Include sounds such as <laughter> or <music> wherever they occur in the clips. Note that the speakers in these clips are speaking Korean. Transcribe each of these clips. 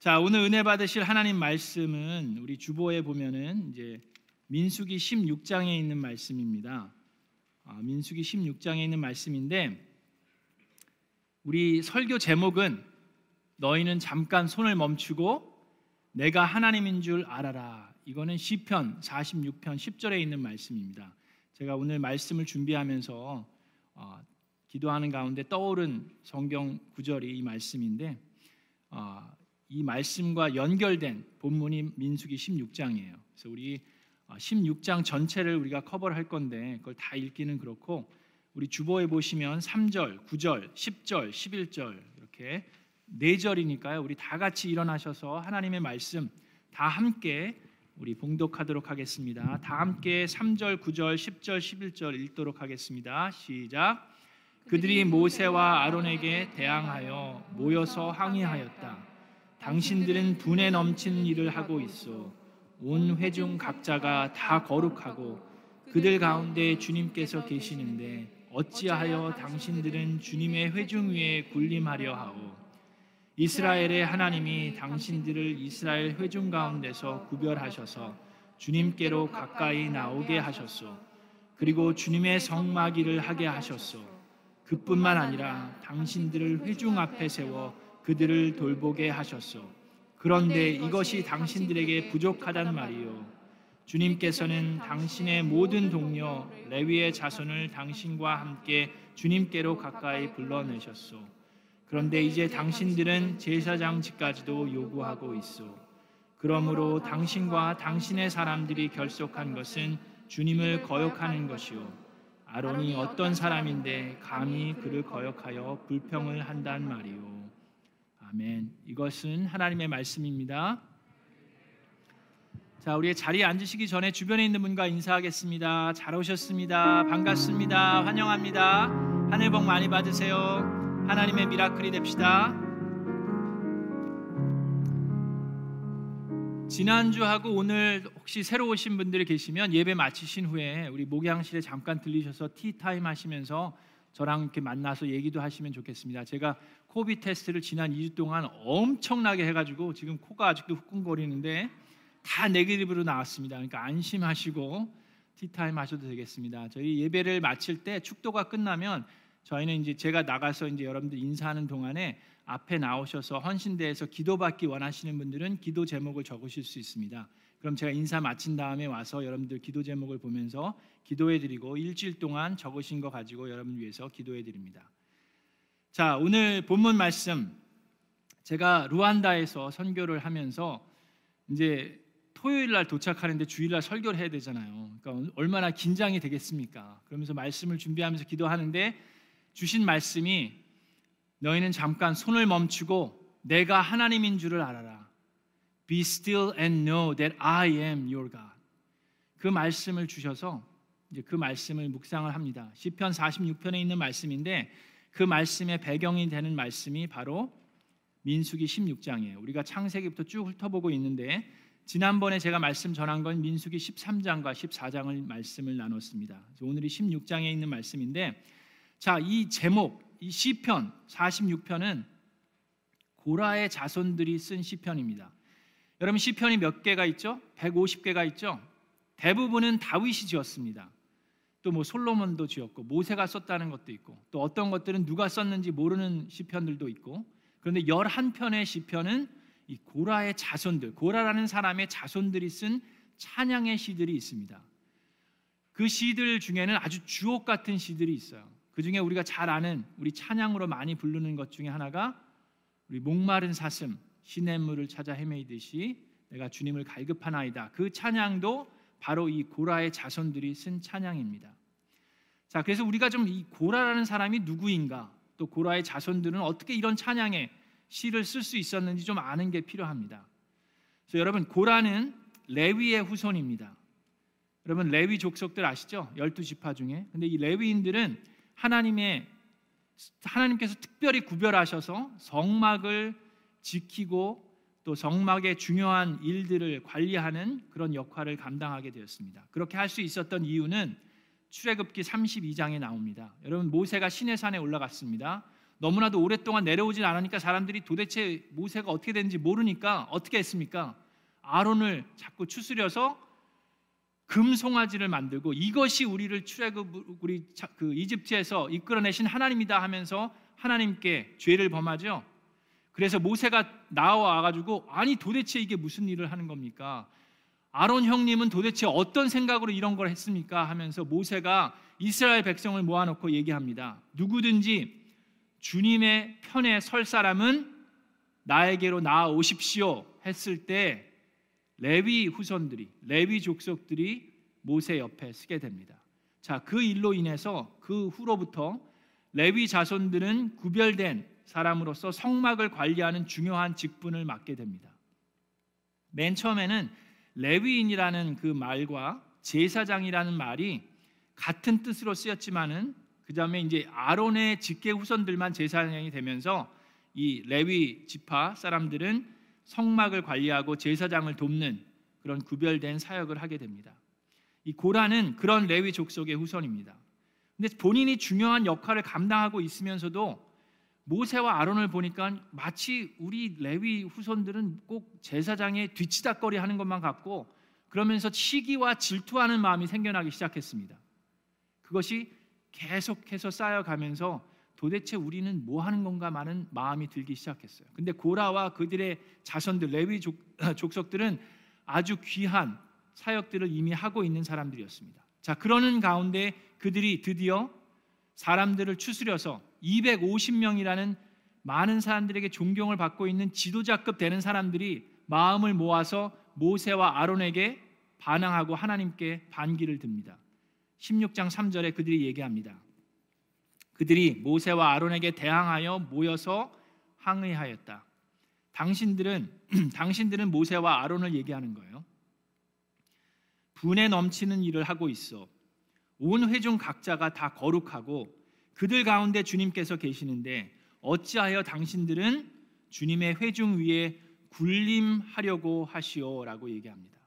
자, 오늘 은혜 받으실 하나님 말씀은 우리 주보에 보면은 이제 민수기 16장에 있는 말씀입니다. 아, 민수기 16장에 있는 말씀인데 우리 설교 제목은 너희는 잠깐 손을 멈추고 내가 하나님인 줄 알아라. 이거는 시편 46편 10절에 있는 말씀입니다. 제가 오늘 말씀을 준비하면서 어, 기도하는 가운데 떠오른 성경 구절이 이 말씀인데 어, 이 말씀과 연결된 본문이 민수기 16장이에요. 그래서 우리 16장 어, 전체를 우리가 커버를 할 건데 그걸 다 읽기는 그렇고 우리 주보에 보시면 3절, 9절, 10절, 11절 이렇게 네 절이니까요. 우리 다 같이 일어나셔서 하나님의 말씀 다 함께 우리 봉독하도록 하겠습니다. 다 함께 3절, 9절, 10절, 11절 읽도록 하겠습니다. 시작. 그들이 모세와 아론에게 대항하여 모여서 항의하였다. 당신들은 분에 넘치는 일을 하고 있어. 온 회중 각자가 다 거룩하고 그들 가운데 주님께서 계시는데 어찌하여 당신들은 주님의 회중 위에 군림하려 하오. 이스라엘의 하나님이 당신들을 이스라엘 회중 가운데서 구별하셔서 주님께로 가까이 나오게 하셨소. 그리고 주님의 성막이를 하게 하셨소. 그뿐만 아니라 당신들을 회중 앞에 세워 그들을 돌보게 하셨소. 그런데 이것이 당신들에게 부족하단 말이요. 주님께서는 당신의 모든 동료 레위의 자손을 당신과 함께 주님께로 가까이 불러내셨소. 그런데 이제 당신들은 제사장직까지도 요구하고 있소. 그러므로 당신과 당신의 사람들이 결속한 것은 주님을 거역하는 것이요. 아론이 어떤 사람인데 감히 그를 거역하여 불평을 한단 말이요. 아멘. 이것은 하나님의 말씀입니다. 자, 우리 자리에 앉으시기 전에 주변에 있는 분과 인사하겠습니다. 잘 오셨습니다. 반갑습니다. 환영합니다. 하늘 복 많이 받으세요. 하나님의 미라클이 됩시다. 지난주하고 오늘 혹시 새로 오신 분들이 계시면 예배 마치신 후에 우리 목양실에 잠깐 들리셔서 티타임 하시면서 저랑 이렇게 만나서 얘기도 하시면 좋겠습니다. 제가 코비 테스트를 지난 2주 동안 엄청나게 해가지고 지금 코가 아직도 후끈거리는데 다 네게티브로 나왔습니다. 그러니까 안심하시고 티타임 하셔도 되겠습니다. 저희 예배를 마칠 때 축도가 끝나면 저희는 이제 제가 나가서 이제 여러분들 인사하는 동안에 앞에 나오셔서 헌신대에서 기도받기 원하시는 분들은 기도 제목을 적으실 수 있습니다. 그럼 제가 인사 마친 다음에 와서 여러분들 기도 제목을 보면서 기도해 드리고 일주일 동안 적으신 거 가지고 여러분 위해서 기도해 드립니다. 자, 오늘 본문 말씀 제가 루안다에서 선교를 하면서 이제 토요일 날 도착하는데 주일 날 설교를 해야 되잖아요. 그러니까 얼마나 긴장이 되겠습니까? 그러면서 말씀을 준비하면서 기도하는데 주신 말씀이 너희는 잠깐 손을 멈추고 내가 하나님인 줄을 알아라. Be still and know that I am your God. 그 말씀을 주셔서 이제 그 말씀을 묵상을 합니다. 시편 46편에 있는 말씀인데 그 말씀의 배경이 되는 말씀이 바로 민수기 16장이에요. 우리가 창세기부터 쭉 훑어보고 있는데 지난번에 제가 말씀 전한 건 민수기 13장과 14장을 말씀을 나눴습니다. 오늘이 16장에 있는 말씀인데 자, 이 제목, 이 시편 46편은 고라의 자손들이 쓴 시편입니다. 여러분 시편이 몇 개가 있죠? 150개가 있죠? 대부분은 다윗이 지었습니다. 또 뭐 솔로몬도 지었고 모세가 썼다는 것도 있고 또 어떤 것들은 누가 썼는지 모르는 시편들도 있고 그런데 11편의 시편은 이 고라의 자손들, 고라라는 사람의 자손들이 쓴 찬양의 시들이 있습니다. 그 시들 중에는 아주 주옥 같은 시들이 있어요. 그 중에 우리가 잘 아는 우리 찬양으로 많이 부르는 것 중에 하나가 우리 목마른 사슴 시냇물을 찾아 헤매이듯이 내가 주님을 갈급하나이다. 그 찬양도 바로 이 고라의 자손들이 쓴 찬양입니다. 자, 그래서 우리가 좀 이 고라라는 사람이 누구인가, 또 고라의 자손들은 어떻게 이런 찬양에 시를 쓸 수 있었는지 좀 아는 게 필요합니다. 그래서 여러분 고라는 레위의 후손입니다. 여러분 레위 족속들 아시죠? 열두 지파 중에. 근데 이 레위인들은 하나님의 하나님께서 특별히 구별하셔서 성막을 지키고 또 성막의 중요한 일들을 관리하는 그런 역할을 감당하게 되었습니다. 그렇게 할 수 있었던 이유는 출애굽기 32장에 나옵니다. 여러분 모세가 시내산에 올라갔습니다. 너무나도 오랫동안 내려오질 않으니까 사람들이 도대체 모세가 어떻게 되는지 모르니까 어떻게 했습니까? 아론을 자꾸 추스려서 금송아지를 만들고 이것이 우리를 출애굽 우리 그 이집트에서 이끌어내신 하나님이다 하면서 하나님께 죄를 범하죠. 그래서 모세가 나와 가지고 아니 도대체 이게 무슨 일을 하는 겁니까? 아론 형님은 도대체 어떤 생각으로 이런 걸 했습니까? 하면서 모세가 이스라엘 백성을 모아놓고 얘기합니다. 누구든지 주님의 편에 설 사람은 나에게로 나아오십시오 했을 때 레위 후손들이 레위 족속들이 모세 옆에 서게 됩니다. 자, 그 일로 인해서 그 후로부터 레위 자손들은 구별된 사람으로서 성막을 관리하는 중요한 직분을 맡게 됩니다. 맨 처음에는 레위인이라는 그 말과 제사장이라는 말이 같은 뜻으로 쓰였지만은 그 다음에 이제 아론의 직계 후손들만 제사장이 되면서 이 레위 지파 사람들은 성막을 관리하고 제사장을 돕는 그런 구별된 사역을 하게 됩니다. 이 고라는 그런 레위 족속의 후손입니다. 근데 본인이 중요한 역할을 감당하고 있으면서도 모세와 아론을 보니까 마치 우리 레위 후손들은 꼭 제사장의 뒤치다거리 하는 것만 같고 그러면서 시기와 질투하는 마음이 생겨나기 시작했습니다. 그것이 계속해서 쌓여가면서 도대체 우리는 뭐 하는 건가 많은 마음이 들기 시작했어요. 근데 고라와 그들의 자손들 레위 족, <laughs> 족속들은 아주 귀한 사역들을 이미 하고 있는 사람들이었습니다. 자, 그러는 가운데 그들이 드디어 사람들을 추스려서 250명이라는 많은 사람들에게 존경을 받고 있는 지도자급 되는 사람들이 마음을 모아서 모세와 아론에게 반항하고 하나님께 반기를 듭니다. 16장 3절에 그들이 얘기합니다. 그들이 모세와 아론에게 대항하여 모여서 항의하였다. 당신들은 <clears throat> 당신들은 모세와 아론을 얘기하는 거예요. 분에 넘치는 일을 하고 있어. 온 회중 각자가 다 거룩하고 그들 가운데 주님께서 계시는데 어찌하여 당신들은 주님의 회중 위에 군림하려고 하시오라고 얘기합니다.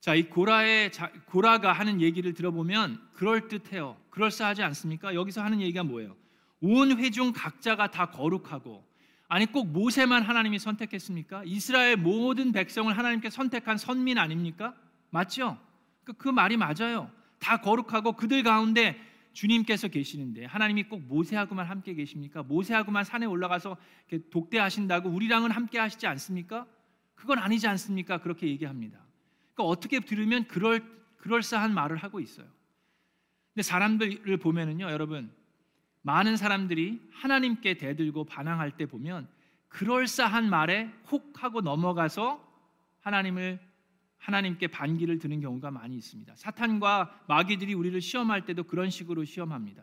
자, 이 고라의 고라가 하는 얘기를 들어보면 그럴 듯해요. 그럴싸하지 않습니까? 여기서 하는 얘기가 뭐예요? 온 회중 각자가 다 거룩하고 아니 꼭 모세만 하나님이 선택했습니까? 이스라엘 모든 백성을 하나님께 선택한 선민 아닙니까? 맞죠? 그, 그 말이 맞아요. 다 거룩하고 그들 가운데 주님께서 계시는데 하나님이 꼭 모세하고만 함께 계십니까? 모세하고만 산에 올라가서 독대하신다고 우리랑은 함께 하시지 않습니까? 그건 아니지 않습니까? 그렇게 얘기합니다. 그러니까 어떻게 들으면 그럴 그럴싸한 말을 하고 있어요. 근데 사람들을 보면은요, 여러분 많은 사람들이 하나님께 대들고 반항할 때 보면 그럴싸한 말에 혹 하고 넘어가서 하나님을 하나님께 반기를 드는 경우가 많이 있습니다. 사탄과 마귀들이 우리를 시험할 때도 그런 식으로 시험합니다.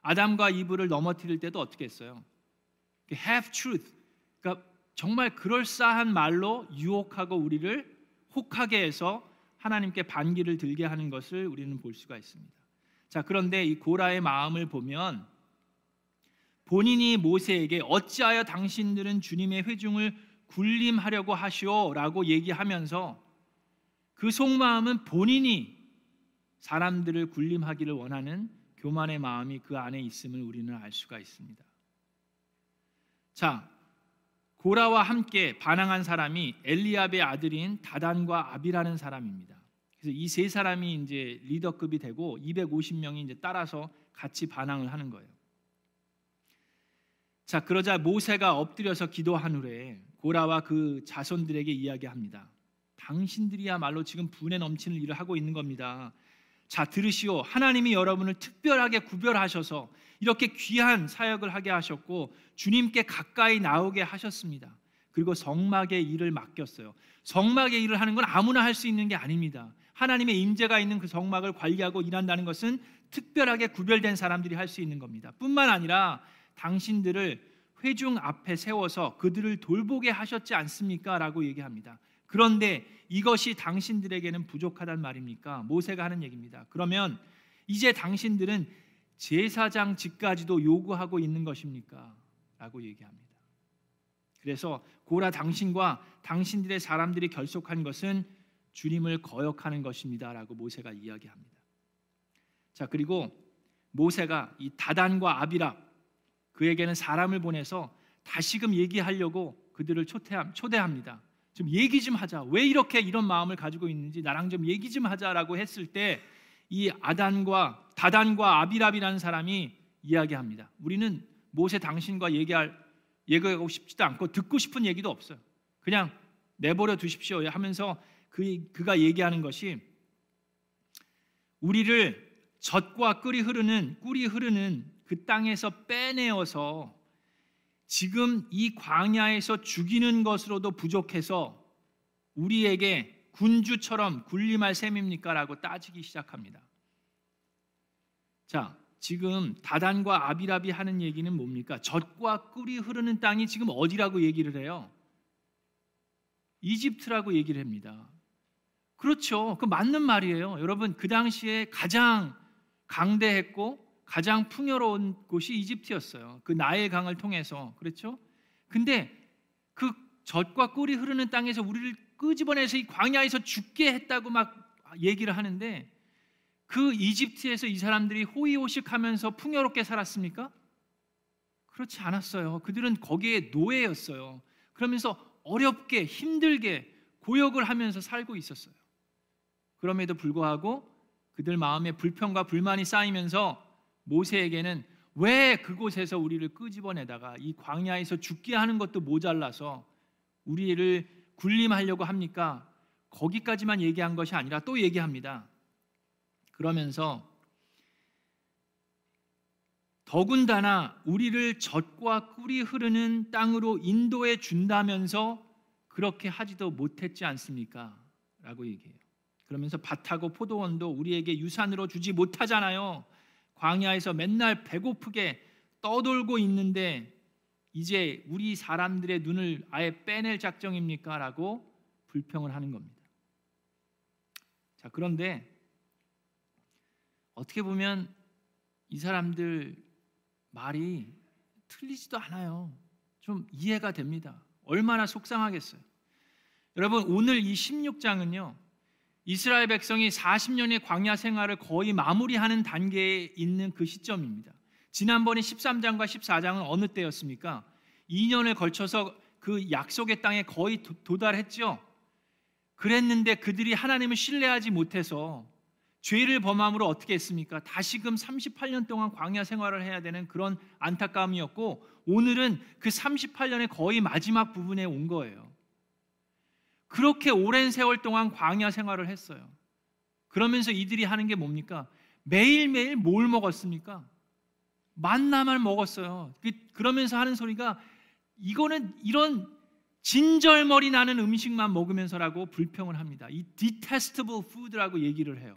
아담과 이브를 넘어뜨릴 때도 어떻게 했어요? have truth. 그러니까 정말 그럴싸한 말로 유혹하고 우리를 혹하게 해서 하나님께 반기를 들게 하는 것을 우리는 볼 수가 있습니다. 자, 그런데 이 고라의 마음을 보면 본인이 모세에게 어찌하여 당신들은 주님의 회중을 군림하려고 하시오라고 얘기하면서 그 속마음은 본인이 사람들을 군림하기를 원하는 교만의 마음이 그 안에 있음을 우리는 알 수가 있습니다. 자, 고라와 함께 반항한 사람이 엘리압의 아들인 다단과 아비라는 사람입니다. 그래서 이 세 사람이 이제 리더급이 되고 250명이 이제 따라서 같이 반항을 하는 거예요. 자, 그러자 모세가 엎드려서 기도한 후에 고라와 그 자손들에게 이야기합니다. 당신들이야말로 지금 분에 넘치는 일을 하고 있는 겁니다. 자, 들으시오. 하나님이 여러분을 특별하게 구별하셔서 이렇게 귀한 사역을 하게 하셨고 주님께 가까이 나오게 하셨습니다. 그리고 성막의 일을 맡겼어요. 성막의 일을 하는 건 아무나 할 수 있는 게 아닙니다. 하나님의 임재가 있는 그 성막을 관리하고 일한다는 것은 특별하게 구별된 사람들이 할 수 있는 겁니다. 뿐만 아니라 당신들을 회중 앞에 세워서 그들을 돌보게 하셨지 않습니까? 라고 얘기합니다. 그런데 이것이 당신들에게는 부족하단 말입니까? 모세가 하는 얘기입니다. 그러면 이제 당신들은 제사장 직까지도 요구하고 있는 것입니까? 라고 얘기합니다. 그래서 고라 당신과 당신들의 사람들이 결속한 것은 주님을 거역하는 것입니다라고 모세가 이야기합니다. 자, 그리고 모세가 이 다단과 아비랍 그에게는 사람을 보내서 다시금 얘기하려고 그들을 초대합니다. 좀 얘기 좀 하자. 왜 이렇게 이런 마음을 가지고 있는지 나랑 좀 얘기 좀 하자라고 했을 때 이 아단과 다단과 아비랍이라는 사람이 이야기합니다. 우리는 모세 당신과 얘기할 얘기하고 싶지도 않고 듣고 싶은 얘기도 없어요. 그냥 내버려 두십시오 하면서 그 그가 얘기하는 것이 우리를 젖과 꿀이 흐르는 꿀이 흐르는 그 땅에서 빼내어서 지금 이 광야에서 죽이는 것으로도 부족해서 우리에게 군주처럼 군림할 셈입니까 라고 따지기 시작합니다. 자, 지금 다단과 아비라비 하는 얘기는 뭡니까? 젖과 꿀이 흐르는 땅이 지금 어디라고 얘기를 해요? 이집트라고 얘기를 합니다. 그렇죠. 그 맞는 말이에요. 여러분 그 당시에 가장 강대했고 가장 풍요로운 곳이 이집트였어요. 그 나일 강을 통해서 그렇죠. 근데 그 젖과 꿀이 흐르는 땅에서 우리를 끄집어내서 이 광야에서 죽게 했다고 막 얘기를 하는데 그 이집트에서 이 사람들이 호의호식하면서 풍요롭게 살았습니까? 그렇지 않았어요. 그들은 거기에 노예였어요. 그러면서 어렵게 힘들게 고역을 하면서 살고 있었어요. 그럼에도 불구하고 그들 마음에 불평과 불만이 쌓이면서 모세에게는 왜 그곳에서 우리를 끄집어내다가 이 광야에서 죽게 하는 것도 모자라서 우리를 군림하려고 합니까? 거기까지만 얘기한 것이 아니라 또 얘기합니다. 그러면서 더군다나 우리를 젖과 꿀이 흐르는 땅으로 인도해 준다면서 그렇게 하지도 못했지 않습니까? 라고 얘기해요. 그러면서 밭하고 포도원도 우리에게 유산으로 주지 못하잖아요. 광야에서 맨날 배고프게 떠돌고 있는데 이제 우리 사람들의 눈을 아예 빼낼 작정입니까? 라고 불평을 하는 겁니다. 자, 그런데 어떻게 보면 이 사람들 말이 틀리지도 않아요. 좀 이해가 됩니다. 얼마나 속상하겠어요. 여러분, 오늘 이 16장은요. 이스라엘 백성이 40년의 광야 생활을 거의 마무리하는 단계에 있는 그 시점입니다. 지난번에 13장과 14장은 어느 때였습니까? 2년을 걸쳐서 그 약속의 땅에 거의 도, 달했죠 그랬는데 그들이 하나님을 신뢰하지 못해서 죄를 범함으로 어떻게 했습니까? 다시금 38년 동안 광야 생활을 해야 되는 그런 안타까움이었고 오늘은 그 38년의 거의 마지막 부분에 온 거예요. 그렇게 오랜 세월 동안 광야 생활을 했어요. 그러면서 이들이 하는 게 뭡니까? 매일매일 뭘 먹었습니까? 만나만 먹었어요. 그, 그러면서 하는 소리가 이거는 이런 진절머리 나는 음식만 먹으면서라고 불평을 합니다. 이 detestable food라고 얘기를 해요.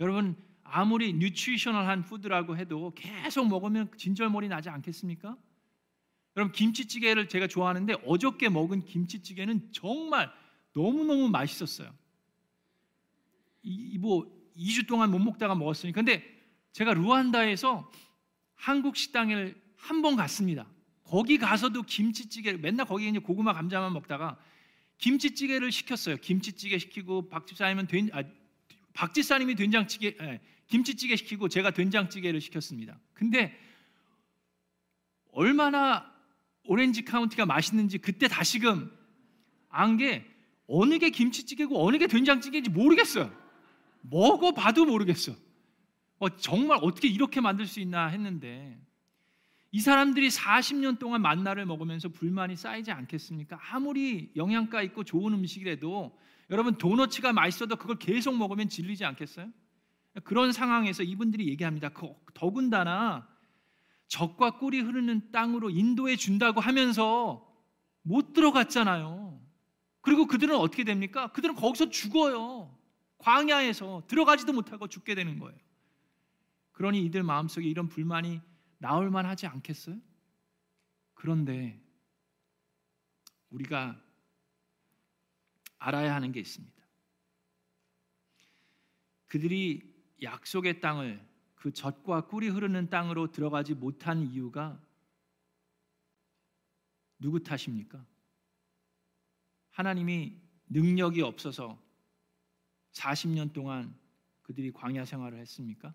여러분 아무리 뉴트리셔널한 푸드라고 해도 계속 먹으면 진절머리 나지 않겠습니까? 여러분 김치찌개를 제가 좋아하는데 어저께 먹은 김치찌개는 정말 너무너무 맛있었어요. 이, 뭐 2주 동안 못 먹다가 먹었으니 근데 제가 루안다에서 한국 식당을 한 번 갔습니다. 거기 가서도 김치찌개를 맨날 거기 이제 고구마 감자만 먹다가 김치찌개를 시켰어요. 김치찌개 시키고 박집사님은 된 아, 박집사님이 된장찌개 예, 김치찌개 시키고 제가 된장찌개를 시켰습니다. 근데 얼마나 오렌지 카운티가 맛있는지 그때 다시금 안 게 어느 게 김치찌개고 어느 게 된장찌개인지 모르겠어요. 먹어봐도 모르겠어. 어, 정말 어떻게 이렇게 만들 수 있나 했는데 이 사람들이 40년 동안 만나를 먹으면서 불만이 쌓이지 않겠습니까? 아무리 영양가 있고 좋은 음식이라도 여러분 도너츠가 맛있어도 그걸 계속 먹으면 질리지 않겠어요? 그런 상황에서 이분들이 얘기합니다. 더군다나 적과 꿀이 흐르는 땅으로 인도해 준다고 하면서 못 들어갔잖아요. 그리고 그들은 어떻게 됩니까? 그들은 거기서 죽어요. 광야에서 들어가지도 못하고 죽게 되는 거예요. 그러니 이들 마음속에 이런 불만이 나올 만하지 않겠어요? 그런데 우리가 알아야 하는 게 있습니다. 그들이 약속의 땅을 그 젖과 꿀이 흐르는 땅으로 들어가지 못한 이유가 누구 탓입니까? 하나님이 능력이 없어서 40년 동안 그들이 광야 생활을 했습니까?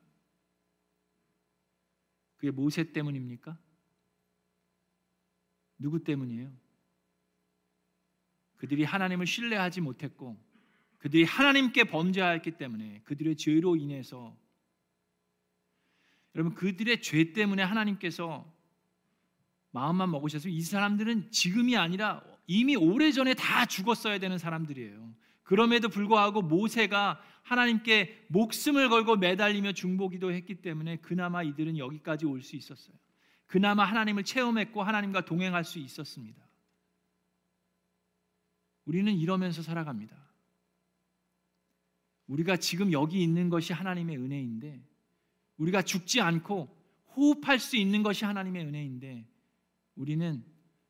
그게 모세 때문입니까? 누구 때문이에요? 그들이 하나님을 신뢰하지 못했고 그들이 하나님께 범죄하였기 때문에 그들의 죄로 인해서 여러분 그들의 죄 때문에 하나님께서 마음만 먹으셔서 이 사람들은 지금이 아니라 이미 오래전에 다 죽었어야 되는 사람들이에요. 그럼에도 불구하고 모세가 하나님께 목숨을 걸고 매달리며 중보기도 했기 때문에 그나마 이들은 여기까지 올 수 있었어요. 그나마 하나님을 체험했고 하나님과 동행할 수 있었습니다. 우리는 이러면서 살아갑니다. 우리가 지금 여기 있는 것이 하나님의 은혜인데 우리가 죽지 않고 호흡할 수 있는 것이 하나님의 은혜인데 우리는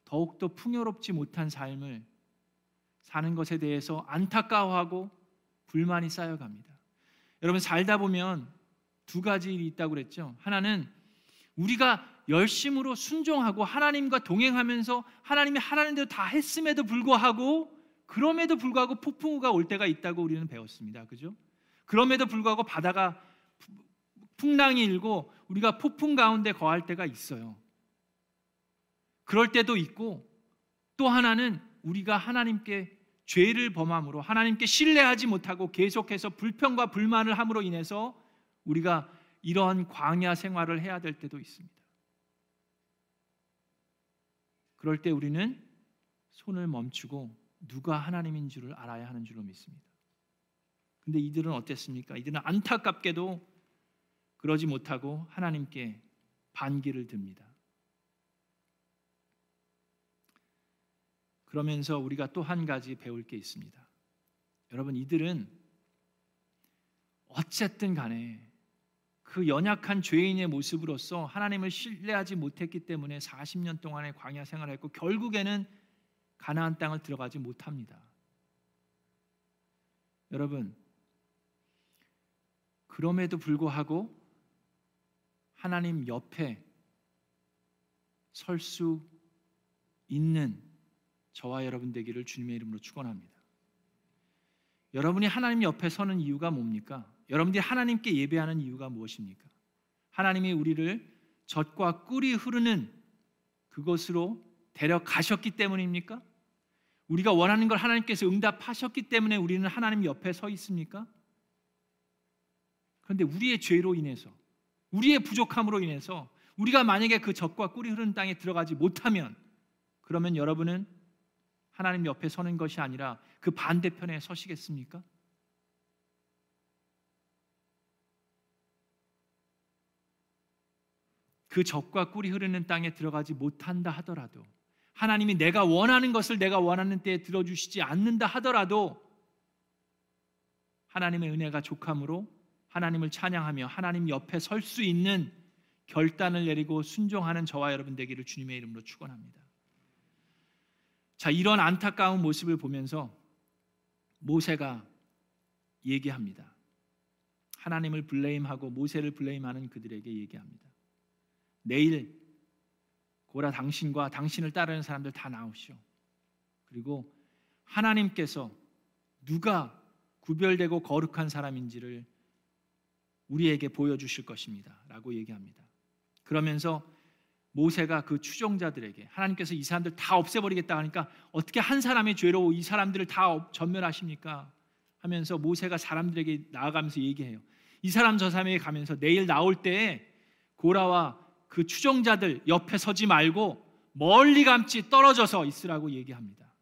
더욱더 풍요롭지 못한 삶을 사는 것에 대해서 안타까워하고 불만이 쌓여갑니다. 여러분 살다 보면 두 가지 일이 있다고 그랬죠. 하나는 우리가 열심으로 순종하고 하나님과 동행하면서 하나님이 하라는 대로 다 했음에도 불구하고 그럼에도 불구하고 폭풍우가 올 때가 있다고 우리는 배웠습니다. 그죠? 그럼에도 불구하고 바다가 풍랑이 일고 우리가 폭풍 가운데 거할 때가 있어요. 그럴 때도 있고 또 하나는 우리가 하나님께 죄를 범함으로 하나님께 신뢰하지 못하고 계속해서 불평과 불만을 함으로 인해서 우리가 이러한 광야 생활을 해야 될 때도 있습니다. 그럴 때 우리는 손을 멈추고 누가 하나님인 줄을 알아야 하는 줄로 믿습니다. 근데 이들은 어땠습니까? 이들은 안타깝게도 그러지 못하고 하나님께 반기를 듭니다. 그러면서 우리가 또 한 가지 배울 게 있습니다. 여러분 이들은 어쨌든 간에 그 연약한 죄인의 모습으로서 하나님을 신뢰하지 못했기 때문에 40년 동안의 광야 생활을 했고 결국에는 가나안 땅을 들어가지 못합니다. 여러분 그럼에도 불구하고 하나님 옆에 설 수 있는 저와 여러분 되기를 주님의 이름으로 축원합니다. 여러분이 하나님 옆에 서는 이유가 뭡니까? 여러분들이 하나님께 예배하는 이유가 무엇입니까? 하나님이 우리를 젖과 꿀이 흐르는 그것으로 데려가셨기 때문입니까? 우리가 원하는 걸 하나님께서 응답하셨기 때문에 우리는 하나님 옆에 서 있습니까? 그런데 우리의 죄로 인해서 우리의 부족함으로 인해서 우리가 만약에 그 젖과 꿀이 흐르는 땅에 들어가지 못하면 그러면 여러분은 하나님 옆에 서는 것이 아니라 그 반대편에 서시겠습니까? 그 적과 꿀이 흐르는 땅에 들어가지 못한다 하더라도 하나님이 내가 원하는 것을 내가 원하는 때에 들어주시지 않는다 하더라도 하나님의 은혜가 족함으로 하나님을 찬양하며 하나님 옆에 설 수 있는 결단을 내리고 순종하는 저와 여러분 되기를 주님의 이름으로 축원합니다. 자, 이런 안타까운 모습을 보면서 모세가 얘기합니다. 하나님을 블레임하고 모세를 블레임하는 그들에게 얘기합니다. 내일 고라 당신과 당신을 따르는 사람들 다 나오시오. 그리고 하나님께서 누가 구별되고 거룩한 사람인지를 우리에게 보여주실 것입니다. 라고 얘기합니다. 그러면서 모세가 그 추종자들에게 하나님께서 이 사람들 다 없애버리겠다 하니까 어떻게 한 사람의 죄로 이 사람들을 다 전멸하십니까? 하면서 모세가 사람들에게 나아가면서 얘기해요. 이 사람 저 사람에게 가면서 내일 나올 때 고라와 그 추종자들 옆에 서지 말고 멀리 감지 떨어져서 있으라고 얘기합니다.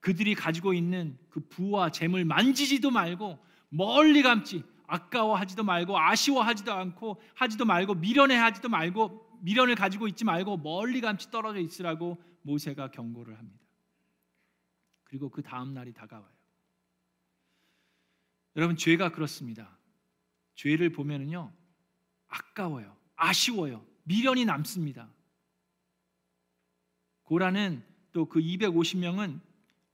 그들이 가지고 있는 그 부와 재물 만지지도 말고 멀리 감지 아까워하지도 말고 아쉬워하지도 않고 하지도 말고 미련해하지도 말고 미련을 가지고 있지 말고 멀리 감치 떨어져 있으라고 모세가 경고를 합니다. 그리고 그 다음 날이 다가와요. 여러분 죄가 그렇습니다. 죄를 보면은요 아까워요, 아쉬워요, 미련이 남습니다. 고라는 또 그 250명은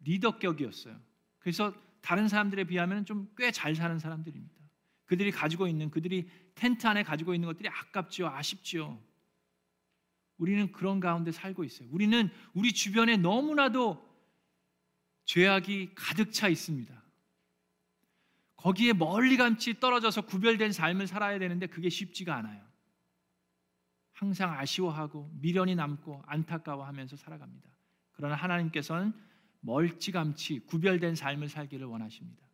리더격이었어요. 그래서 다른 사람들에 비하면 좀 꽤 잘 사는 사람들입니다. 그들이 가지고 있는 그들이 텐트 안에 가지고 있는 것들이 아깝지요, 아쉽지요. 우리는 그런 가운데 살고 있어요. 우리는 우리 주변에 너무나도 죄악이 가득 차 있습니다. 거기에 멀리 감치 떨어져서 구별된 삶을 살아야 되는데 그게 쉽지가 않아요. 항상 아쉬워하고 미련이 남고 안타까워하면서 살아갑니다. 그러나 하나님께서는 멀찌감치 구별된 삶을 살기를 원하십니다.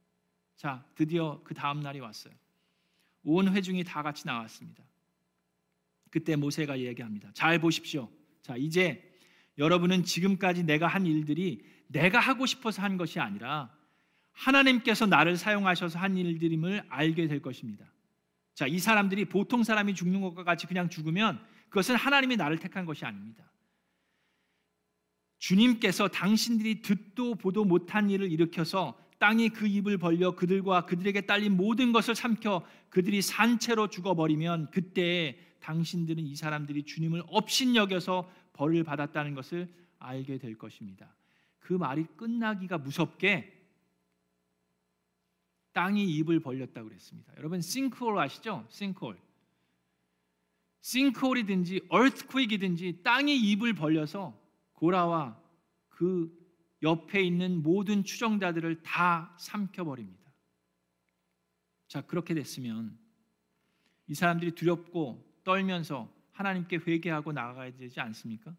자, 드디어 그 다음 날이 왔어요. 온 회중이 다 같이 나왔습니다. 그때 모세가 얘기합니다. 잘 보십시오. 자, 이제 여러분은 지금까지 내가 한 일들이 내가 하고 싶어서 한 것이 아니라 하나님께서 나를 사용하셔서 한 일들임을 알게 될 것입니다. 자, 이 사람들이 보통 사람이 죽는 것과 같이 그냥 죽으면 그것은 하나님이 나를 택한 것이 아닙니다. 주님께서 당신들이 듣도 보도 못한 일을 일으켜서 땅이 그 입을 벌려 그들과 그들에게 딸린 모든 것을 삼켜 그들이 산채로 죽어버리면 그때 당신들은 이 사람들이 주님을 업신여겨서 벌을 받았다는 것을 알게 될 것입니다. 그 말이 끝나기가 무섭게 땅이 입을 벌렸다고 그랬습니다. 여러분 싱크홀 아시죠? 싱크홀. 싱크홀이든지 earthquake이든지 땅이 입을 벌려서 고라와 그 옆에 있는 모든 추정자들을 다 삼켜버립니다. 자, 그렇게 됐으면 이 사람들이 두렵고 떨면서 하나님께 회개하고 나가야 되지 않습니까?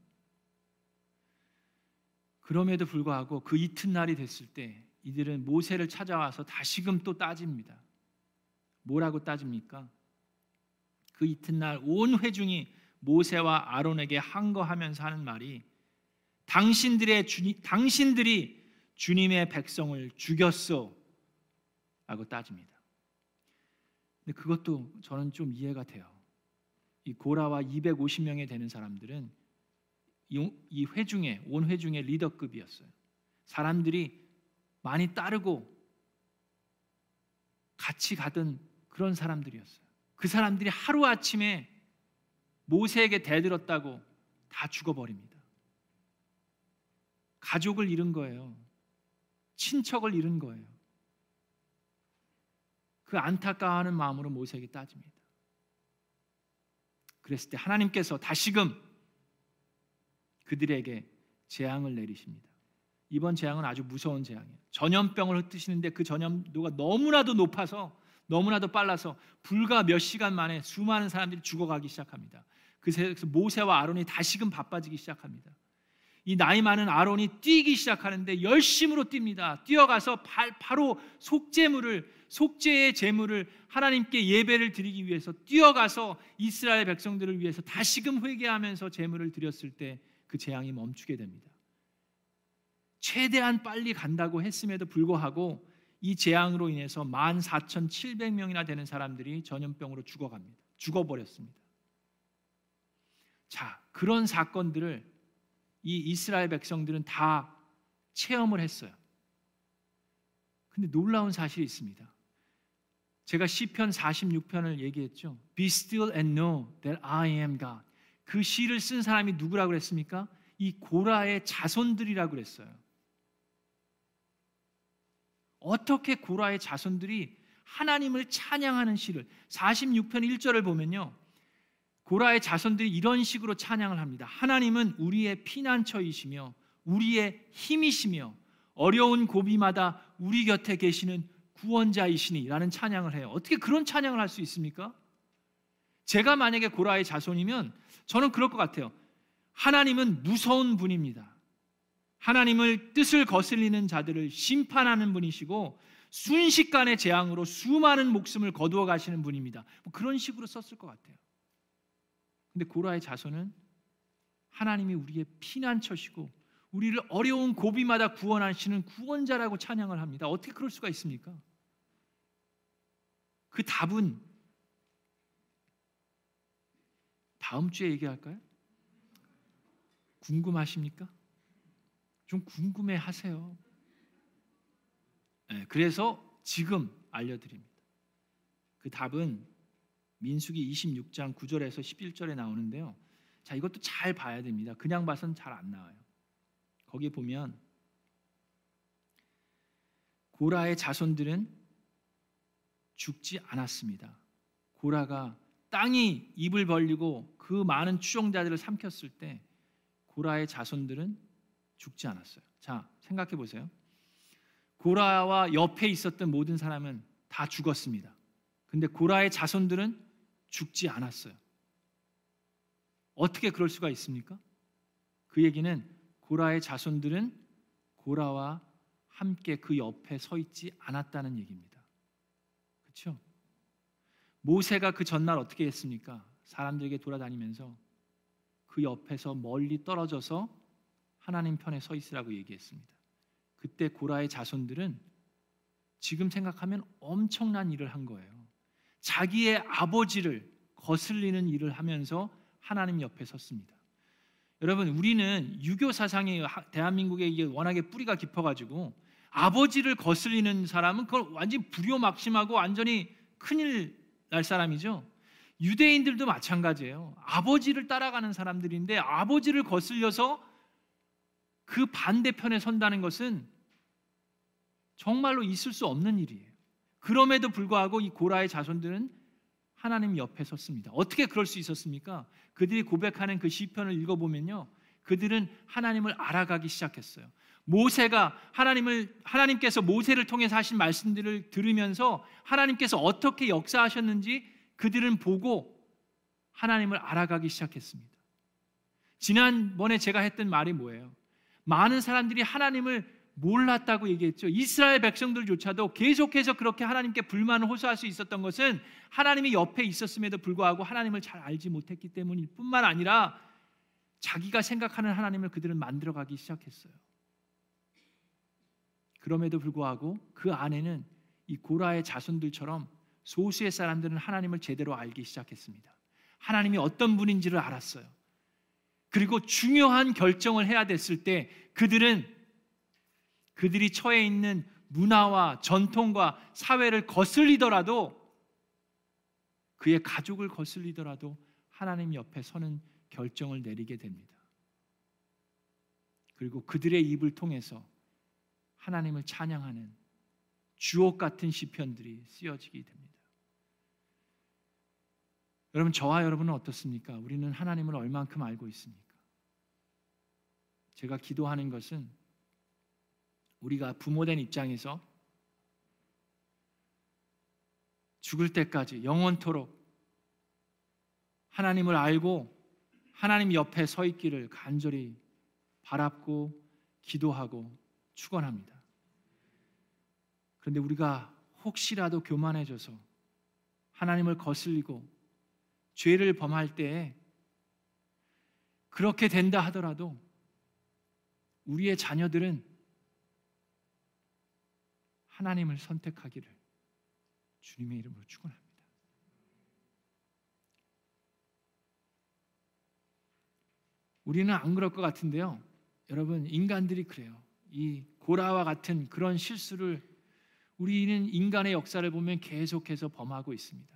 그럼에도 불구하고 그 이튿날이 됐을 때 이들은 모세를 찾아와서 다시금 또 따집니다. 뭐라고 따집니까? 그 이튿날 온 회중이 모세와 아론에게 항거하면서 하는 말이 당신들의 주님, 당신들이 주님의 백성을 죽였어. 라고 따집니다. 근데 그것도 저는 좀 이해가 돼요. 이 고라와 250명이 되는 사람들은 이 회중의 온 회중의 리더급이었어요. 사람들이 많이 따르고 같이 가던 그런 사람들이었어요. 그 사람들이 하루 아침에 모세에게 대들었다고 다 죽어버립니다. 가족을 잃은 거예요. 친척을 잃은 거예요. 그 안타까워하는 마음으로 모세에게 따집니다. 그랬을 때 하나님께서 다시금 그들에게 재앙을 내리십니다. 이번 재앙은 아주 무서운 재앙이에요. 전염병을 흩으시는데 그 전염도가 너무나도 높아서 너무나도 빨라서 불과 몇 시간 만에 수많은 사람들이 죽어가기 시작합니다. 그래서 모세와 아론이 다시금 바빠지기 시작합니다. 이 나이 많은 아론이 뛰기 시작하는데 열심으로 뜁니다. 뛰어가서 바로 속죄물을 속죄의 제물을 하나님께 예배를 드리기 위해서 뛰어가서 이스라엘 백성들을 위해서 다시금 회개하면서 제물을 드렸을 때 그 재앙이 멈추게 됩니다. 최대한 빨리 간다고 했음에도 불구하고 이 재앙으로 인해서 14,700명이나 되는 사람들이 전염병으로 죽어갑니다. 죽어버렸습니다. 자, 그런 사건들을 이 이스라엘 백성들은 다 체험을 했어요. 근데 놀라운 사실이 있습니다. 제가 시편 46편을 얘기했죠. Be still and know that I am God. 그 시를 쓴 사람이 누구라고 그랬습니까? 이 고라의 자손들이라고 그랬어요. 어떻게 고라의 자손들이 하나님을 찬양하는 시를 46편 1절을 보면요. 고라의 자손들이 이런 식으로 찬양을 합니다. 하나님은 우리의 피난처이시며 우리의 힘이시며 어려운 고비마다 우리 곁에 계시는 구원자이시니라는 찬양을 해요. 어떻게 그런 찬양을 할 수 있습니까? 제가 만약에 고라의 자손이면 저는 그럴 것 같아요. 하나님은 무서운 분입니다. 하나님을 뜻을 거슬리는 자들을 심판하는 분이시고 순식간의 재앙으로 수많은 목숨을 거두어 가시는 분입니다. 뭐 그런 식으로 썼을 것 같아요. 근데 고라의 자손은 하나님이 우리의 피난처시고 우리를 어려운 고비마다 구원하시는 구원자라고 찬양을 합니다. 어떻게 그럴 수가 있습니까? 그 답은 다음 주에 얘기할까요? 궁금하십니까? 좀 궁금해 하세요. 네, 그래서 지금 알려드립니다. 그 답은 민수기 26장 9절에서 11절에 나오는데요. 자, 이것도 잘 봐야 됩니다. 그냥 봐선 잘 안 나와요. 거기 보면 고라의 자손들은 죽지 않았습니다. 고라가 땅이 입을 벌리고 그 많은 추종자들을 삼켰을 때 고라의 자손들은 죽지 않았어요. 자, 생각해 보세요. 고라와 옆에 있었던 모든 사람은 다 죽었습니다. 근데 고라의 자손들은 죽지 않았어요. 어떻게 그럴 수가 있습니까? 그 얘기는 고라의 자손들은 고라와 함께 그 옆에 서 있지 않았다는 얘기입니다. 그렇죠? 모세가 그 전날 어떻게 했습니까? 사람들에게 돌아다니면서 그 옆에서 멀리 떨어져서 하나님 편에 서 있으라고 얘기했습니다. 그때 고라의 자손들은 지금 생각하면 엄청난 일을 한 거예요. 자기의 아버지를 거슬리는 일을 하면서 하나님 옆에 섰습니다. 여러분, 우리는 유교 사상이 대한민국에 이게 워낙에 뿌리가 깊어가지고 아버지를 거슬리는 사람은 그걸 완전 불효막심하고 완전히 큰일 날 사람이죠. 유대인들도 마찬가지예요. 아버지를 따라가는 사람들인데 아버지를 거슬려서 그 반대편에 선다는 것은 정말로 있을 수 없는 일이에요. 그럼에도 불구하고 이 고라의 자손들은 하나님 옆에 섰습니다. 어떻게 그럴 수 있었습니까? 그들이 고백하는 그 시편을 읽어보면요, 그들은 하나님을 알아가기 시작했어요. 모세가 하나님을 하나님께서 모세를 통해서 하신 말씀들을 들으면서 하나님께서 어떻게 역사하셨는지 그들은 보고 하나님을 알아가기 시작했습니다. 지난번에 제가 했던 말이 뭐예요? 많은 사람들이 하나님을 몰랐다고 얘기했죠. 이스라엘 백성들조차도 계속해서 그렇게 하나님께 불만을 호소할 수 있었던 것은 하나님이 옆에 있었음에도 불구하고 하나님을 잘 알지 못했기 때문일 뿐만 아니라 자기가 생각하는 하나님을 그들은 만들어가기 시작했어요. 그럼에도 불구하고 그 안에는 이 고라의 자손들처럼 소수의 사람들은 하나님을 제대로 알기 시작했습니다. 하나님이 어떤 분인지를 알았어요. 그리고 중요한 결정을 해야 됐을 때 그들은 그들이 처해 있는 문화와 전통과 사회를 거슬리더라도 그의 가족을 거슬리더라도 하나님 옆에 서는 결정을 내리게 됩니다. 그리고 그들의 입을 통해서 하나님을 찬양하는 주옥 같은 시편들이 쓰여지게 됩니다. 여러분 저와 여러분은 어떻습니까? 우리는 하나님을 얼만큼 알고 있습니까? 제가 기도하는 것은 우리가 부모된 입장에서 죽을 때까지 영원토록 하나님을 알고 하나님 옆에 서 있기를 간절히 바랍고 기도하고 축원합니다. 그런데 우리가 혹시라도 교만해져서 하나님을 거슬리고 죄를 범할 때에 그렇게 된다 하더라도 우리의 자녀들은 하나님을 선택하기를 주님의 이름으로 축원합니다. 우리는 안 그럴 것 같은데요. 여러분 인간들이 그래요. 이 고라와 같은 그런 실수를 우리는 인간의 역사를 보면 계속해서 범하고 있습니다.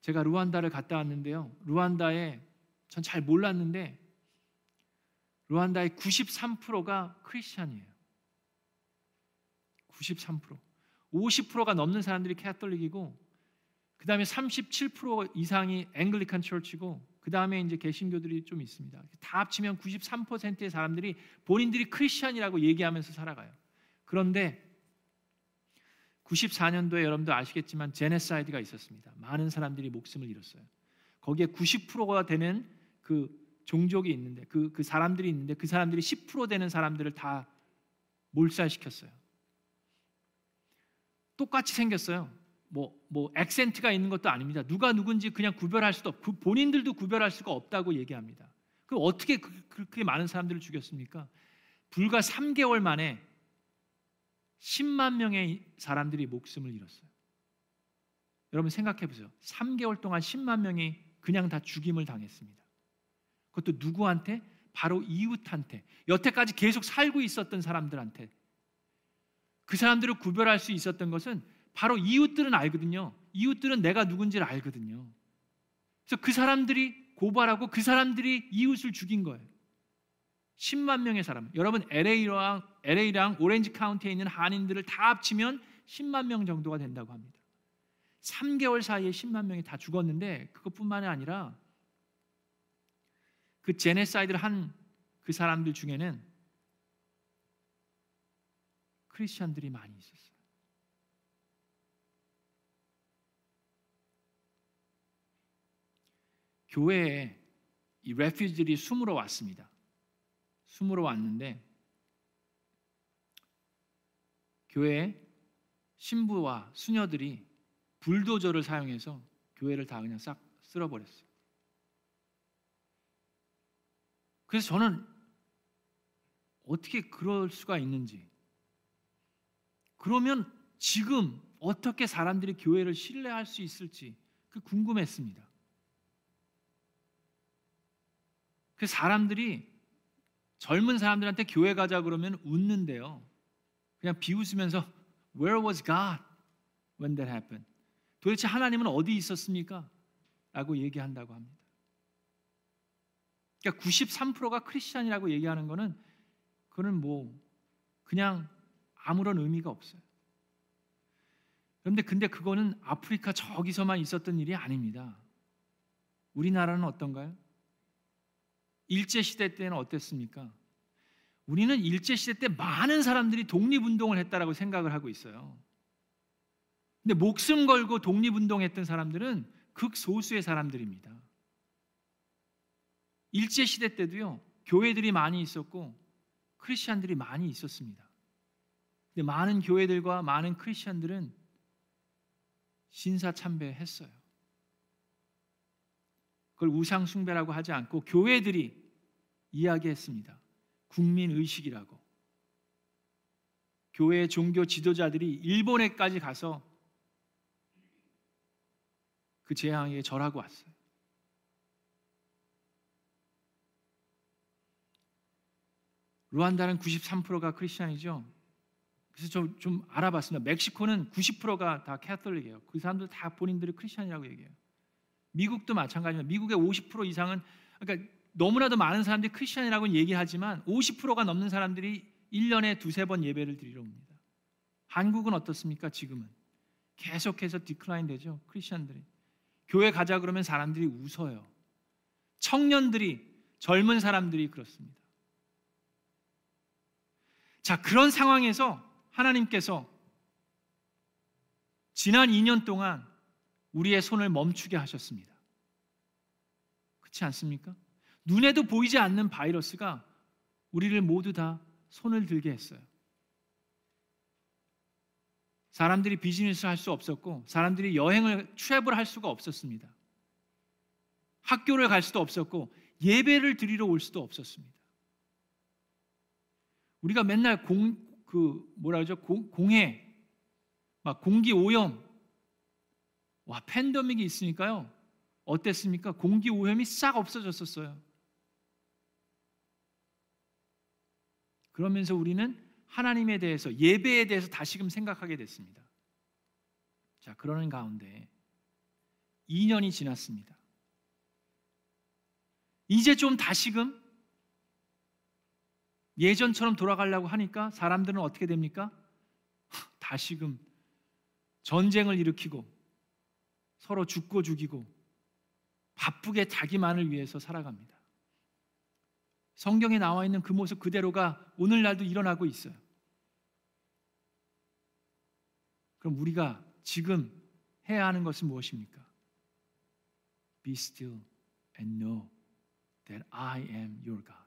제가 루안다를 갔다 왔는데요. 루안다에 전 잘 몰랐는데 루안다의 93%가 크리스천이에요. 93%. 50%가 넘는 사람들이 Catholic이고 그 다음에 37% 이상이 Anglican Church고 그 다음에 이제 개신교들이 좀 있습니다. 다 합치면 93%의 사람들이 본인들이 크리스천이라고 얘기하면서 살아가요. 그런데 94년도에 여러분도 아시겠지만 genocide가 있었습니다. 많은 사람들이 목숨을 잃었어요. 거기에 90%가 되는 그 종족이 있는데 그, 그 사람들이 있는데 그 사람들이 10% 되는 사람들을 다 몰살시켰어요. 똑같이 생겼어요. 뭐, 뭐 액센트가 있는 것도 아닙니다. 누가 누군지 그냥 구별할 수도 없고 그 본인들도 구별할 수가 없다고 얘기합니다. 그 어떻게 그, 그렇게 많은 사람들을 죽였습니까? 불과 3개월 만에 10만 명의 사람들이 목숨을 잃었어요. 여러분 생각해 보세요. 3개월 동안 10만 명이 그냥 다 죽임을 당했습니다. 그것도 누구한테? 바로 이웃한테. 여태까지 계속 살고 있었던 사람들한테 그 사람들을 구별할 수 있었던 것은 바로 이웃들은 알거든요. 이웃들은 내가 누군지를 알거든요. 그래서 그 사람들이 고발하고 그 사람들이 이웃을 죽인 거예요. 10만 명의 사람. 여러분 LA랑 LA랑 오렌지 카운티에 있는 한인들을 다 합치면 10만 명 정도가 된다고 합니다. 3개월 사이에 10만 명이 다 죽었는데 그것뿐만이 아니라 그 제네사이드를 한 그 사람들 중에는 크리스천들이 많이 있었어요. 교회에 이 레퓨지들이 숨으러 왔습니다. 숨으러 왔는데 교회 신부와 수녀들이 불도저를 사용해서 교회를 다 그냥 싹 쓸어버렸어요. 그래서 저는 어떻게 그럴 수가 있는지 그러면 지금 어떻게 사람들이 교회를 신뢰할 수 있을지 그 궁금했습니다. 그 사람들이 젊은 사람들한테 교회 가자 그러면 웃는데요. 그냥 비웃으면서 Where was God when that happened? 도대체 하나님은 어디 있었습니까? 라고 얘기한다고 합니다. 그러니까 93%가 크리스천이라고 얘기하는 거는 그거는 뭐 그냥 아무런 의미가 없어요. 그런데 근데 그거는 아프리카 저기서만 있었던 일이 아닙니다. 우리나라는 어떤가요? 일제 시대 때는 어땠습니까? 우리는 일제 시대 때 많은 사람들이 독립운동을 했다라고 생각을 하고 있어요. 근데 목숨 걸고 독립운동했던 사람들은 극소수의 사람들입니다. 일제 시대 때도요 교회들이 많이 있었고 크리스천들이 많이 있었습니다. 근데 많은 교회들과 많은 크리스천들은 신사 참배했어요. 그걸 우상 숭배라고 하지 않고 교회들이 이야기했습니다. 국민 의식이라고. 교회 종교 지도자들이 일본에까지 가서 그 재앙에 절하고 왔어요. 루안다는 93%가 크리스천이죠. 그래서 좀, 좀 알아봤습니다. 멕시코는 90%가 다 Catholic이에요. 그 사람들 다 본인들이 크리스천이라고 얘기해요. 미국도 마찬가지입니다. 미국의 50% 이상은 그러니까 너무나도 많은 사람들이 크리스천이라고 얘기하지만 50%가 넘는 사람들이 1년에 두세 번 예배를 드리러 옵니다. 한국은 어떻습니까? 지금은 계속해서 decline 되죠. 크리스천들이 교회 가자 그러면 사람들이 웃어요. 청년들이 젊은 사람들이 그렇습니다. 자, 그런 상황에서 하나님께서 지난 2년 동안 우리의 손을 멈추게 하셨습니다. 그렇지 않습니까? 눈에도 보이지 않는 바이러스가 우리를 모두 다 손을 들게 했어요. 사람들이 비즈니스 할 수 없었고 사람들이 여행을 트래블 할 수가 없었습니다. 학교를 갈 수도 없었고 예배를 드리러 올 수도 없었습니다. 우리가 맨날 공, 그 뭐라 그러죠? 공, 공해, 막 공기 오염, 와 팬데믹이 있으니까요. 어땠습니까? 공기 오염이 싹 없어졌었어요. 그러면서 우리는 하나님에 대해서 예배에 대해서 다시금 생각하게 됐습니다. 자, 그러는 가운데 2년이 지났습니다. 이제 좀 다시금 예전처럼 돌아가려고 하니까 사람들은 어떻게 됩니까? <laughs> 다시금 전쟁을 일으키고 서로 죽고 죽이고 바쁘게 자기만을 위해서 살아갑니다. 성경에 나와 있는 그 모습 그대로가 오늘날도 일어나고 있어요. 그럼 우리가 지금 해야 하는 것은 무엇입니까? Be still and know that I am your God.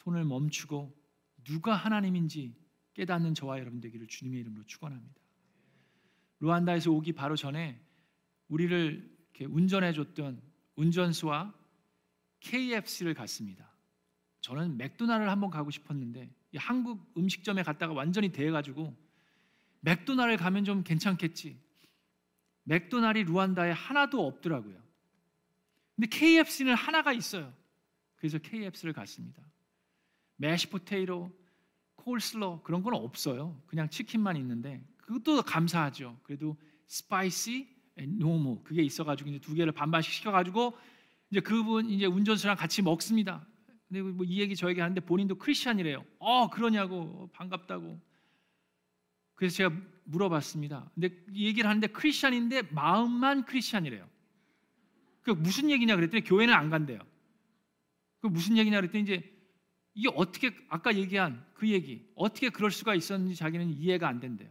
손을 멈추고 누가 하나님인지 깨닫는 저와 여러분 되기를 주님의 이름으로 축원합니다. 루안다에서 오기 바로 전에 우리를 운전해 줬던 운전수와 KFC를 갔습니다. 저는 맥도날을 한번 가고 싶었는데 한국 음식점에 갔다가 완전히 대해 가지고 맥도날을 가면 좀 괜찮겠지. 맥도날이 루안다에 하나도 없더라고요. 근데 KFC는 하나가 있어요. 그래서 KFC를 갔습니다. mashed potato, coleslaw 그런 건 없어요. 그냥 치킨만 있는데 그것도 감사하죠. 그래도 spicy normal 그게 있어가지고 이제 두 개를 반반씩 시켜가지고 이제 그분 이제 운전수랑 같이 먹습니다. 근데 뭐 이 얘기 저에게 하는데 본인도 크리스천이래요. 어 그러냐고 반갑다고. 그래서 제가 물어봤습니다. 근데 이 얘기를 하는데 크리스천인데 마음만 크리스천이래요. 그 무슨 얘기냐 그랬더니 교회는 안 간대요. 그 무슨 얘기냐 그랬더니 이제 이게 어떻게 아까 얘기한 그 얘기 어떻게 그럴 수가 있었는지 자기는 이해가 안 된대요.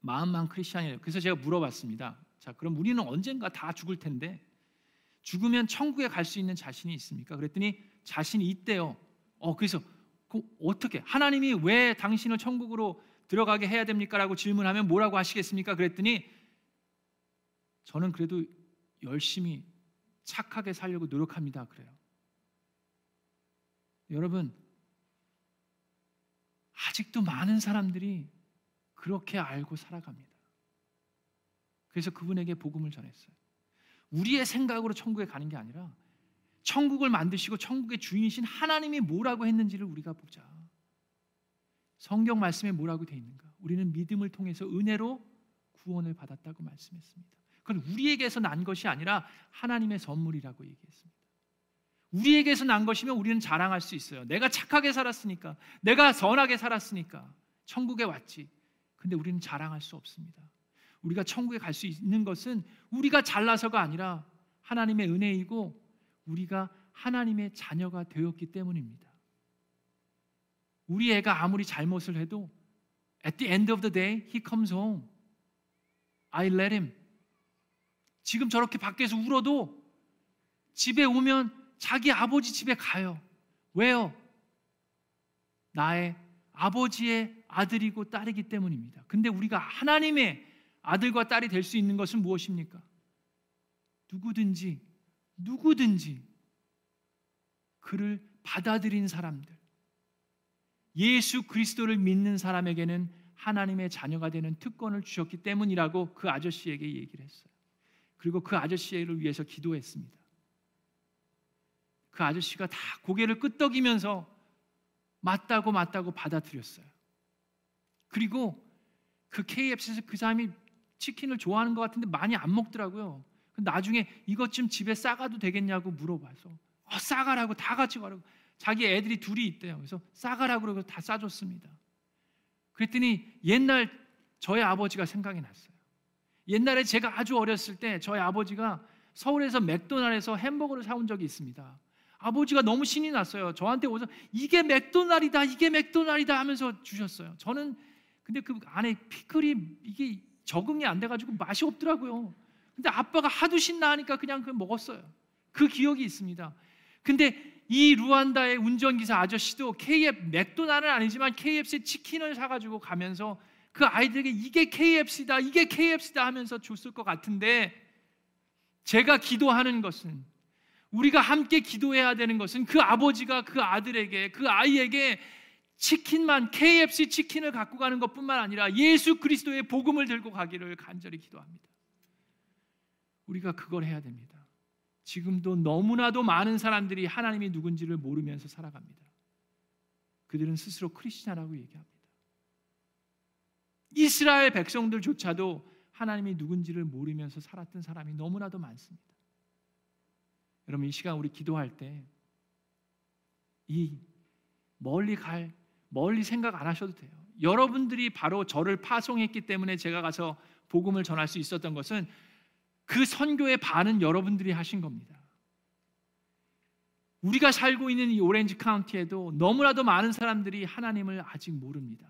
마음만 크리스천이에요. 그래서 제가 물어봤습니다. 자, 그럼 우리는 언젠가 다 죽을 텐데 죽으면 천국에 갈 수 있는 자신이 있습니까? 그랬더니 자신이 있대요. 어 그래서 그 어떻게 하나님이 왜 당신을 천국으로 들어가게 해야 됩니까라고 질문하면 뭐라고 하시겠습니까? 그랬더니 저는 그래도 열심히 착하게 살려고 노력합니다. 그래요. 여러분 아직도 많은 사람들이 그렇게 알고 살아갑니다. 그래서 그분에게 복음을 전했어요. 우리의 생각으로 천국에 가는 게 아니라 천국을 만드시고 천국의 주인이신 하나님이 뭐라고 했는지를 우리가 보자. 성경 말씀에 뭐라고 돼 있는가? 우리는 믿음을 통해서 은혜로 구원을 받았다고 말씀했습니다. 그건 우리에게서 난 것이 아니라 하나님의 선물이라고 얘기했습니다. 우리에게서 난 것이면 우리는 자랑할 수 있어요. 내가 착하게 살았으니까, 내가 선하게 살았으니까 천국에 왔지. 근데 우리는 자랑할 수 없습니다. 우리가 천국에 갈 수 있는 것은 우리가 잘나서가 아니라 하나님의 은혜이고 우리가 하나님의 자녀가 되었기 때문입니다. 우리 애가 아무리 잘못을 해도 at the end of the day he comes home. I let him. 지금 저렇게 밖에서 울어도 집에 오면 자기 아버지 집에 가요. 왜요? 나의 아버지의 아들이고 딸이기 때문입니다. 근데 우리가 하나님의 아들과 딸이 될 수 있는 것은 무엇입니까? 누구든지 누구든지 그를 받아들인 사람들 예수 그리스도를 믿는 사람에게는 하나님의 자녀가 되는 특권을 주셨기 때문이라고 그 아저씨에게 얘기를 했어요. 그리고 그 아저씨를 위해서 기도했습니다. 그 아저씨가 다 고개를 끄덕이면서 맞다고 맞다고 받아들였어요. 그리고 그 KFC에서 그 사람이 치킨을 좋아하는 것 같은데 많이 안 먹더라고요. 나중에 이것 좀 집에 싸가도 되겠냐고 물어봐서 어, 싸가라고 다 같이 가라고 자기 애들이 둘이 있대요. 그래서 싸가라고 그러고 다 싸줬습니다. 그랬더니 옛날 저희 아버지가 생각이 났어요. 옛날에 제가 아주 어렸을 때 저희 아버지가 서울에서 맥도날드에서 햄버거를 사온 적이 있습니다. 아버지가 너무 신이 났어요. 저한테 오서 이게 맥도날이다, 이게 맥도날이다 하면서 주셨어요. 저는 근데 그 안에 피클이 이게 적응이 안 돼가지고 맛이 없더라고요. 근데 아빠가 하도 신나하니까 그냥 그 먹었어요. 그 기억이 있습니다. 근데 이 루안다의 운전기사 아저씨도 KF 맥도날은 아니지만 KFC 치킨을 사가지고 가면서 그 아이들에게 이게 KFC다, 이게 KFC다 하면서 줬을 것 같은데 제가 기도하는 것은 우리가 함께 기도해야 되는 것은 그 아버지가 그 아들에게 그 아이에게 치킨만 KFC 치킨을 갖고 가는 것뿐만 아니라 예수 그리스도의 복음을 들고 가기를 간절히 기도합니다. 우리가 그걸 해야 됩니다. 지금도 너무나도 많은 사람들이 하나님이 누군지를 모르면서 살아갑니다. 그들은 스스로 크리스천이라고 얘기합니다. 이스라엘 백성들조차도 하나님이 누군지를 모르면서 살았던 사람이 너무나도 많습니다. 여러분 이 시간 우리 기도할 때 이 멀리 갈 멀리 생각 안 하셔도 돼요. 여러분들이 바로 저를 파송했기 때문에 제가 가서 복음을 전할 수 있었던 것은 그 선교의 반은 여러분들이 하신 겁니다. 우리가 살고 있는 이 오렌지 카운티에도 너무나도 많은 사람들이 하나님을 아직 모릅니다.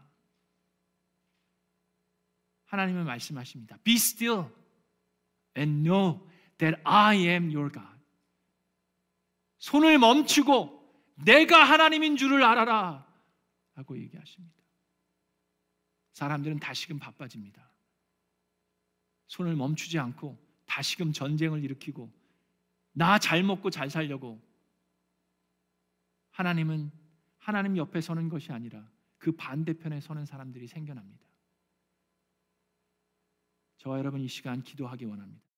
하나님은 말씀하십니다. Be still and know that I am your God. 손을 멈추고 내가 하나님인 줄을 알아라 라고 얘기하십니다. 사람들은 다시금 바빠집니다. 손을 멈추지 않고 다시금 전쟁을 일으키고 나 잘 먹고 잘 살려고 하나님은 하나님 옆에 서는 것이 아니라 그 반대편에 서는 사람들이 생겨납니다. 저와 여러분 이 시간 기도하기 원합니다.